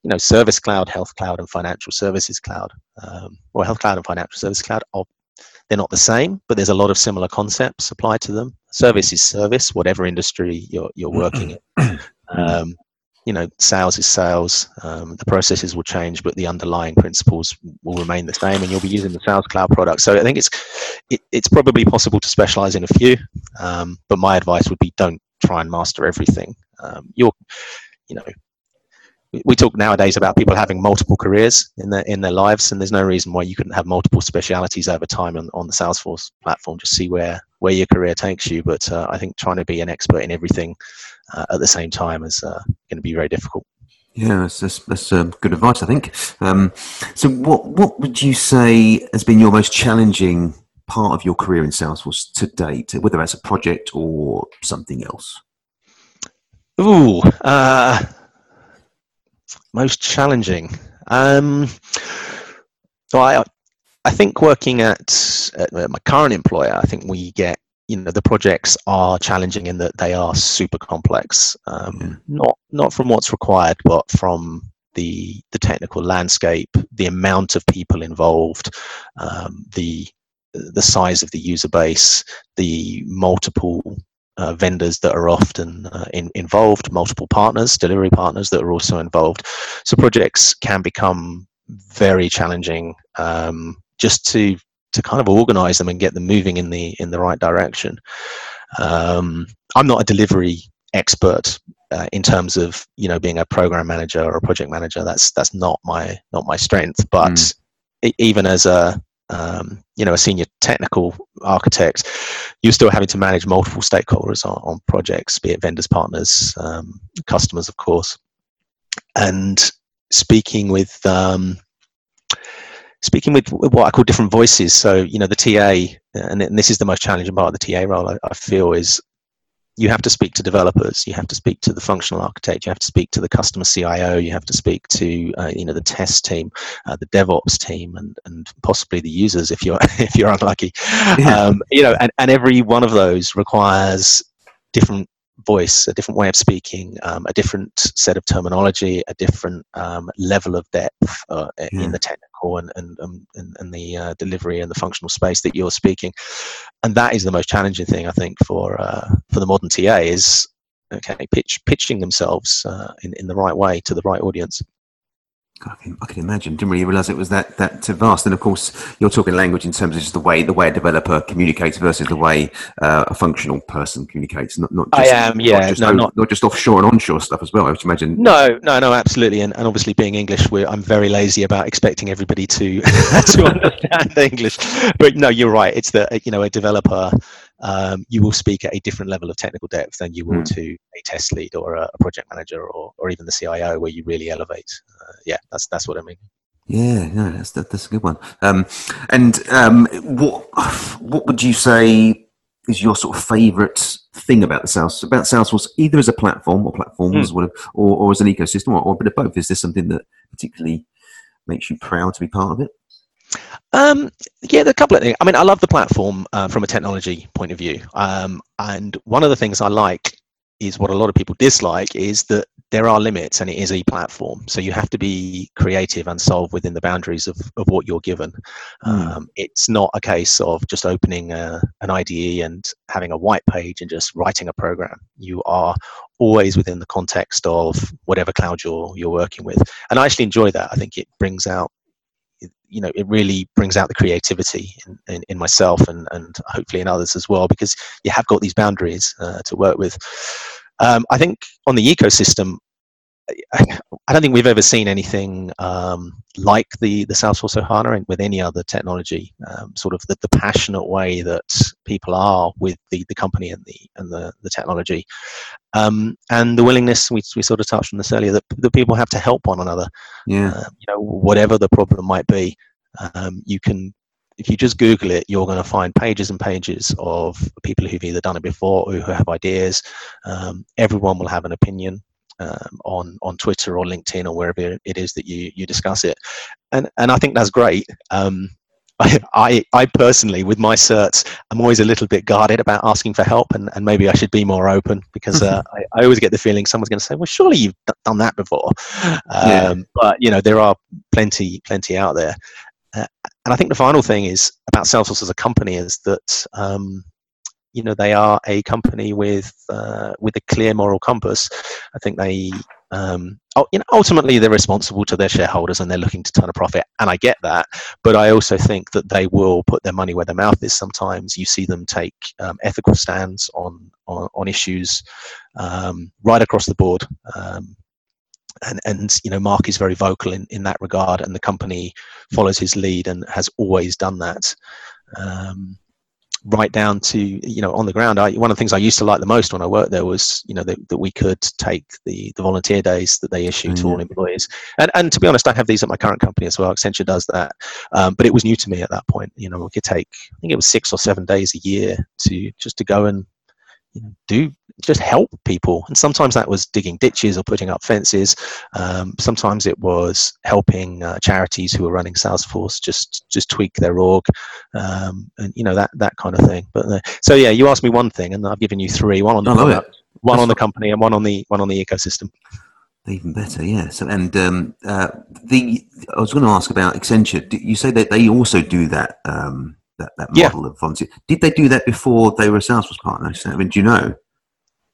you know service cloud health cloud and financial services cloud. Um, or health cloud and financial service cloud are they're not the same but there's a lot of similar concepts applied to them. Service is service whatever industry you're, you're working in. Um, you know, sales is sales. Um, the processes will change, but the underlying principles will remain the same, and you'll be using the Sales Cloud product. So I think it's it, it's probably possible to specialize in a few, um, but my advice would be don't try and master everything. Um, you're, you know, we talk nowadays about people having multiple careers in their in their lives, and there's no reason why you couldn't have multiple specialities over time on, on the Salesforce platform. Just see where where your career takes you. But uh, I think trying to be an expert in everything uh, at the same time is uh, going to be very difficult. Yeah, that's that's, that's uh, good advice. I think. Um, so, what what would you say has been your most challenging part of your career in Salesforce to date, whether that's a project or something else? Ooh, uh, most challenging. Um, so I, I think working at, at my current employer, I think we get you know the projects are challenging in that they are super complex um, yeah. not not from what's required but from the the technical landscape the amount of people involved um, the the size of the user base the multiple uh, vendors that are often uh, in, involved multiple partners delivery partners that are also involved so projects can become very challenging um, just to to kind of organize them and get them moving in the in the right direction. Um, I'm not a delivery expert uh, in terms of you know being a program manager or a project manager. That's that's not my not my strength. But mm. even as a um, you know a senior technical architect, you're still having to manage multiple stakeholders on, on projects, be it vendors, partners, um, customers, of course, and speaking with um, speaking with what I call different voices. So, you know, the TA, and, this is the most challenging part of the TA role, I, I, feel, is you have to speak to developers, you have to speak to the functional architect, you have to speak to the customer CIO, you have to speak to, uh, you know, the test team, uh, the DevOps team, and, and possibly the users if you're if you're unlucky. Yeah. Um, you know, and, and every one of those requires different voice, a different way of speaking, um, a different set of terminology, a different um, level of depth uh, yeah. in the technical and and um, and, and, the uh, delivery and the functional space that you're speaking, and that is the most challenging thing I think for uh, for the modern TA is okay pitch pitching themselves uh, in in the right way to the right audience. I can, I can imagine. Didn't really realize it was that that vast. And of course, you're talking language in terms of just the way the way a developer communicates versus the way uh, a functional person communicates. Not, not just, I am, yeah, not just, no, not, not just offshore and onshore stuff as well. I would imagine. No, no, no, absolutely. And, and obviously, being English, I'm very lazy about expecting everybody to to understand English. But no, you're right. It's the you know a developer um, you will speak at a different level of technical depth than you will mm. to a test lead or a, project manager or, or even the CIO, where you really elevate. Uh, yeah, that's that's what I mean. Yeah, no, that's that, that's a good one. Um, and um, what what would you say is your sort of favourite thing about the Sales about Salesforce, either as a platform or platforms, mm. or, or as an ecosystem, or, or a bit of both? Is this something that particularly makes you proud to be part of it? Um, yeah, a couple of things. I mean, I love the platform uh, from a technology point of view. Um, and one of the things I like is what a lot of people dislike is that there are limits and it is a platform. So you have to be creative and solve within the boundaries of, of what you're given. Mm. Um, it's not a case of just opening a, an IDE and having a white page and just writing a program. You are always within the context of whatever cloud you're you're working with. And I actually enjoy that. I think it brings out you know it really brings out the creativity in, in, in, myself and, and hopefully in others as well because you have got these boundaries uh, to work with. Um, i think on the ecosystem I don't think we've ever seen anything um, like the the Salesforce Ohana with any other technology. Um, sort of the, the passionate way that people are with the, the company and the and the, the technology, um, and the willingness we, we sort of touched on this earlier that, that people have to help one another. Yeah, uh, you know whatever the problem might be, um, you can if you just Google it, you're going to find pages and pages of people who've either done it before or who have ideas. Um, everyone will have an opinion um, on on Twitter or LinkedIn or wherever it is that you you discuss it, and and I think that's great. Um, I, I personally, with my certs, I'm always a little bit guarded about asking for help, and, and maybe I should be more open because uh, I, I, always get the feeling someone's going to say, "Well, surely you've done that before." Um, yeah. But you know, there are plenty, plenty out there, uh, and I think the final thing is about Salesforce as a company is that um, you know they are a company with uh, with a clear moral compass. I think they um, you know, ultimately they're responsible to their shareholders and they're looking to turn a profit, and I get that. But I also think that they will put their money where their mouth is. Sometimes you see them take um, ethical stands on on, on issues um, right across the board. Um, and, and you know Mark is very vocal in, in that regard, and the company follows his lead and has always done that. Um, right down to you know on the ground I, one of the things i used to like the most when i worked there was you know that, that we could take the the volunteer days that they issue mm-hmm. to all mm. employees and and to be honest i have these at my current company as well accenture does that um, but it was new to me at that point you know we could take i think it was six or seven days a year to just to go and you know, do just help people. And sometimes that was digging ditches or putting up fences. Um, sometimes it was helping uh, charities who were running Salesforce just just tweak their org, um, and you know that that kind of thing. But uh, so yeah, you asked me one thing, and I've given you three: one on the product, one That's on the company, and one on the one on the ecosystem. Even better, yeah. So, and um, uh, the I was going to ask about Accenture. You say that they also do that um, that, that model yeah. of volunteer. Did they do that before they were a Salesforce partner? I mean, do you know?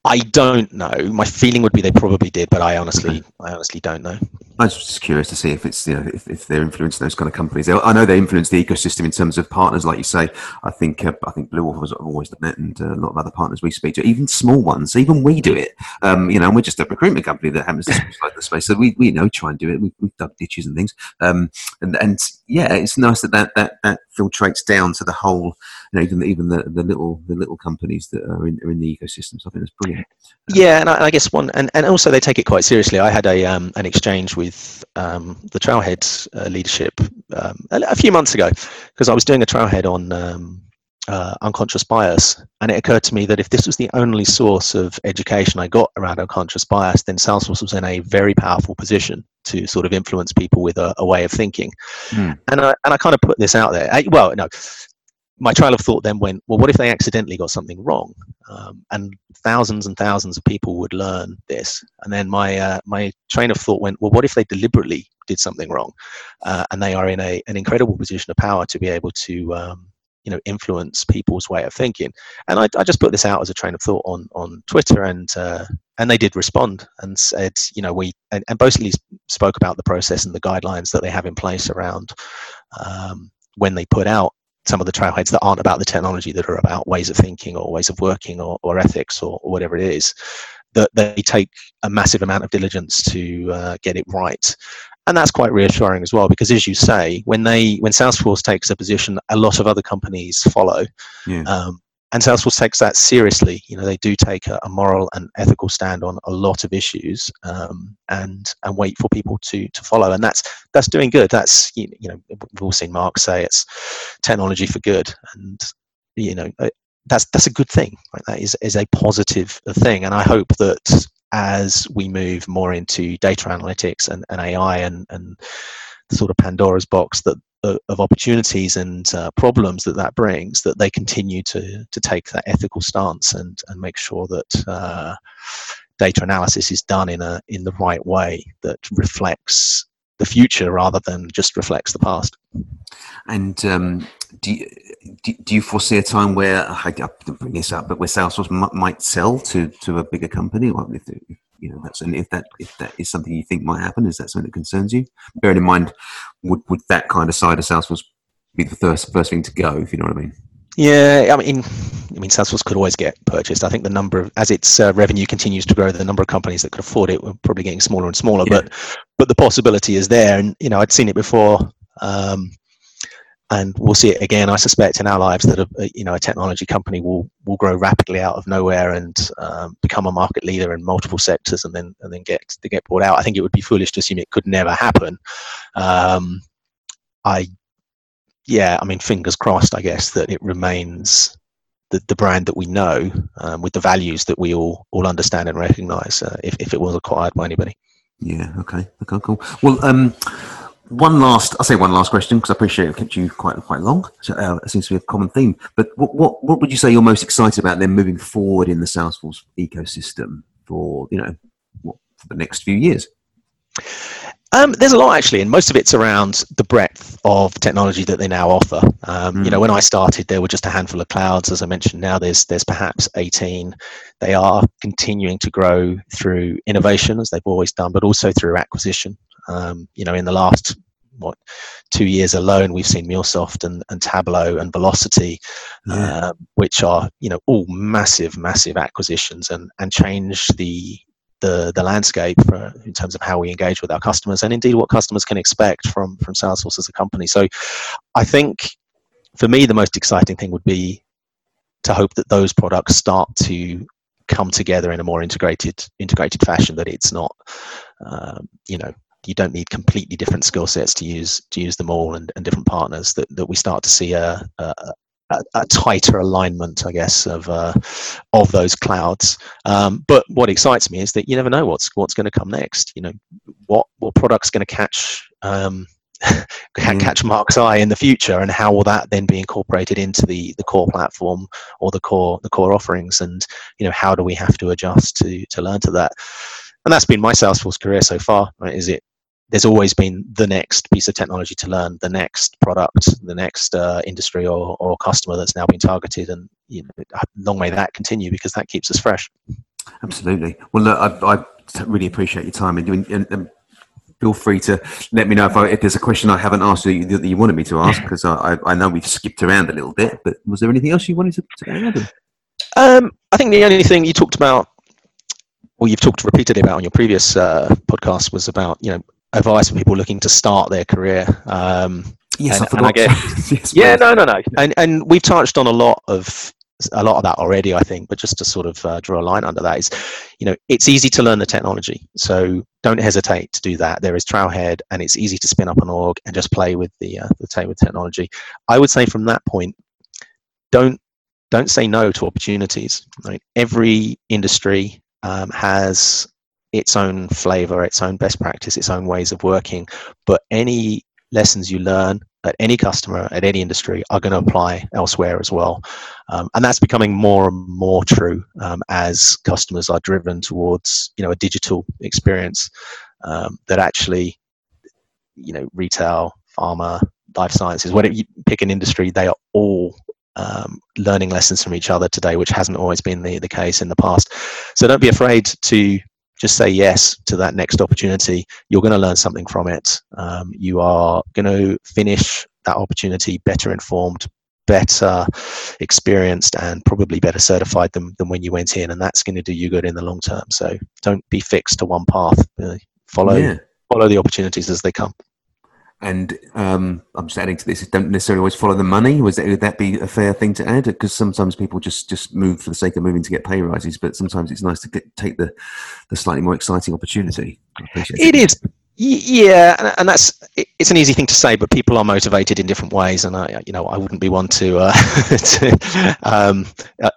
I don't know. My feeling would be they probably did, but I honestly, I honestly don't know. I was just curious to see if it's you know if, if they're influencing those kind of companies. I know they influence the ecosystem in terms of partners, like you say. I think uh, I think Bluewolf has always done it, and uh, a lot of other partners we speak to, even small ones, even we do it. Um, you know, and we're just a recruitment company that happens to specialize the space, so we, we you know try and do it. We've, we've dug ditches and things, um, and and yeah, it's nice that that that, that filtrates down to the whole, you know, even even the, the little the little companies that are in, are in the ecosystem. So I think that's brilliant. Yeah, and I, I, guess one, and, and also they take it quite seriously. I had a um, an exchange with um, the Trailhead uh, leadership um, a, a, few months ago because I was doing a Trailhead on um, uh, unconscious bias, and it occurred to me that if this was the only source of education I got around unconscious bias, then Salesforce was in a very powerful position to sort of influence people with a, a way of thinking. Mm. And I and I kind of put this out there. I, well, no, my trail of thought then went, well, what if they accidentally got something wrong? Um, and thousands and thousands of people would learn this. And then my uh, my train of thought went, well, what if they deliberately did something wrong, uh, and they are in a an incredible position of power to be able to um, you know influence people's way of thinking. And I, I, just put this out as a train of thought on on Twitter, and uh, and they did respond and said, you know, we and, and basically spoke about the process and the guidelines that they have in place around. Um, when they put out some of the trailheads that aren't about the technology, that are about ways of thinking or ways of working or, or ethics or, or, whatever it is, that they take a massive amount of diligence to uh, get it right. And that's quite reassuring as well, because as you say, when they when Salesforce takes a position, a lot of other companies follow. Yeah. Um, and Salesforce takes that seriously. You know, they do take a, a moral and ethical stand on a lot of issues, um, and and wait for people to to follow. And that's that's doing good. That's you know, we've all seen Mark say it's technology for good, and you know, uh, that's that's a good thing. Right? That is is a positive thing, and I hope that as we move more into data analytics and, and AI and and sort of Pandora's box that of opportunities and uh, problems that that brings, that they continue to to take that ethical stance and and make sure that uh, data analysis is done in a in the right way that reflects the future rather than just reflects the past. And um, do, you, do you foresee a time where I didn't bring this up, but where Salesforce m- might sell to, to a bigger company, or if you know that's and if that if that is something you think might happen, is that something that concerns you? Bearing in mind, would would that kind of side of Salesforce be the first first thing to go? If you know what I mean. Yeah, I mean, I mean, Salesforce could always get purchased. I think the number of, as its uh, revenue continues to grow, the number of companies that could afford it were probably getting smaller and smaller. Yeah. But, but the possibility is there, and you know, I'd seen it before, um, and we'll see it again. I suspect in our lives that a, you know a technology company will will grow rapidly out of nowhere and um, become a market leader in multiple sectors, and then and then get to get bought out. I think it would be foolish to assume it could never happen. Um, I yeah, I mean, fingers crossed, I guess, that it remains the, the brand that we know um, with the values that we all all understand and recognize uh, if, if it was acquired by anybody. Yeah, okay, okay, cool. Well, um, one last, I'll say one last question because I appreciate it kept you quite quite long. So uh, it seems to be a common theme. But what, what what would you say you're most excited about then moving forward in the Salesforce ecosystem for you know what, for the next few years? Um, there's a lot actually, and most of it's around the breadth of technology that they now offer. Um, mm. You know, hmm. when I started, there were just a handful of clouds. As I mentioned, now there's there's perhaps 18. They are continuing to grow through innovation, as they've always done, but also through acquisition. Um, you know, in the last what two years alone, we've seen MuleSoft and, and Tableau and Vlocity, yeah. uh, which are you know all massive, massive acquisitions and and change the the the landscape for, in terms of how we engage with our customers and indeed what customers can expect from from Salesforce as a company. So I think for me the most exciting thing would be to hope that those products start to come together in a more integrated integrated fashion that it's not um, you know you don't need completely different skill sets to use to use them all and, and different partners that, that we start to see a, a, a, a tighter alignment, I guess, of uh, of those clouds. Um, but what excites me is that you never know what's what's going to come next. You know, what what product's going to catch um, mm. catch Mark's eye in the future, and how will that then be incorporated into the the core platform or the core the core offerings? And you know, how do we have to adjust to to learn to that? And that's been my Salesforce career so far. Right? Is it there's always been the next piece of technology to learn, the next product, the next uh, industry or, or customer that's now been targeted, and you know, long may that continue because that keeps us fresh. Absolutely. Well, look, I, I really appreciate your time and, and, and feel free to let me know if, I, if there's a question I haven't asked you that you wanted me to ask because I, I know we've skipped around a little bit. But was there anything else you wanted to, to add? Um, I think the only thing you talked about, or you've talked repeatedly about on your previous uh, podcast, was about you know advice for people looking to start their career. Um, yes, and, I forgot. I get, yes, yeah, no, no, no, and and we've touched on a lot of a lot of that already, I think. But just to sort of uh, draw a line under that is, you know, it's easy to learn the technology, so don't hesitate to do that. There is Trailhead, and it's easy to spin up an org and just play with the uh, the with technology. I would say from that point, don't don't say no to opportunities. Right? Every industry um, has its own flavor, its own best practice, its own ways of working. But any lessons you learn at any customer, at any industry, are going to apply elsewhere as well. Um, and that's becoming more and more true um, as customers are driven towards, you know, a digital experience um, that actually, you know, retail, pharma, life sciences, whatever you pick an industry, they are all um, learning lessons from each other today, which hasn't always been the, the case in the past. So don't be afraid to just say yes to that next opportunity. You're going to learn something from it. Um, you are going to finish that opportunity better informed, better experienced, and probably better certified than, than when you went in. And that's going to do you good in the long term. So don't be fixed to one path. Follow yeah. follow the opportunities as they come. And um, I'm just adding to this: don't necessarily always follow the money. Was that, would that be a fair thing to add? Because sometimes people just just move for the sake of moving to get pay rises, but sometimes it's nice to get, take the the slightly more exciting opportunity. It, it is, yeah, and, that's it's an easy thing to say, but people are motivated in different ways, and I, you know, I wouldn't be one to. Uh, to um,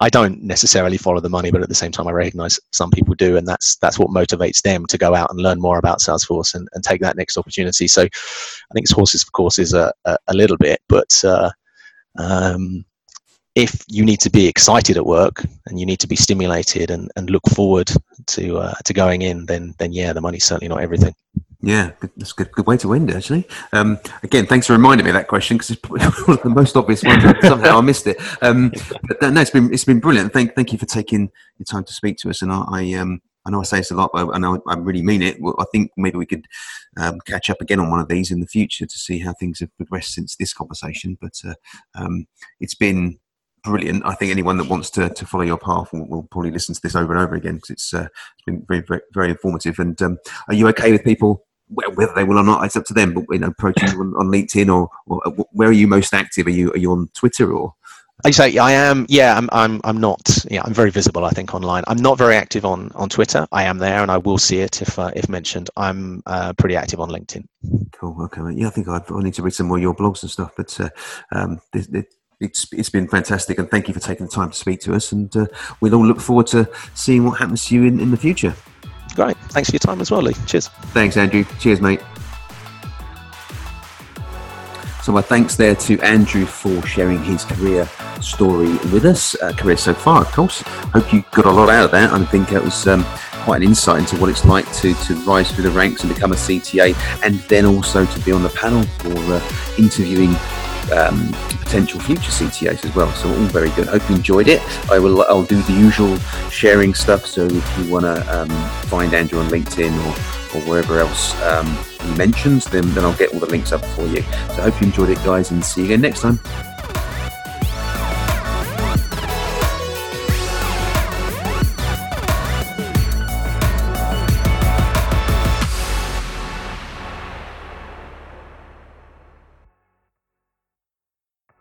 I don't necessarily follow the money, but at the same time, I recognise some people do, and that's that's what motivates them to go out and learn more about Salesforce and, and take that next opportunity. So, I think it's horses for courses a, a, a little bit, but uh, um, if you need to be excited at work and you need to be stimulated and, and look forward to uh, to going in, then then yeah, the money's certainly not everything. Yeah, that's a good, good way to end, actually. Um, again, thanks for reminding me of that question because it's one of the most obvious ones. Somehow I missed it. Um, but no, it's been it's been brilliant. Thank thank you for taking your time to speak to us. And I, I um, I know I say this a lot, but I know I really mean it. I think maybe we could um, catch up again on one of these in the future to see how things have progressed since this conversation. But uh, um, it's been brilliant. I think anyone that wants to, to follow your path will, will probably listen to this over and over again because it's, uh, it's been very, very, very informative. And um, are you okay with people whether they will or not, it's up to them. But you know, approaching you on, on, LinkedIn or, or, where are you most active? Are you are you on Twitter or? I say I am. Yeah, I'm. I'm. I'm not. Yeah, I'm very visible. I think online. I'm not very active on on Twitter. I am there, and I will see it if uh, if mentioned. I'm uh, pretty active on LinkedIn. Cool. Okay. Yeah, I think I've, i need to read some more of your blogs and stuff. But uh, um, it's it's been fantastic, and thank you for taking the time to speak to us. And uh, we'll all look forward to seeing what happens to you in, in the future. Great. Thanks for your time as well, Lee. Cheers. Thanks, Andrew. Cheers, mate. So, my thanks there to Andrew for sharing his career story with us, uh, career so far, of course. Hope you got a lot out of that. I think it was um, quite an insight into what it's like to, to rise through the ranks and become a CTA, and then also to be on the panel for uh, interviewing um, potential future CTAs as well. So all very good. Hope you enjoyed it. I will. I'll do the usual sharing stuff. So if you want to um, find Andrew on LinkedIn or, or wherever else um, he mentions, then then I'll get all the links up for you. So hope you enjoyed it, guys, and see you again next time.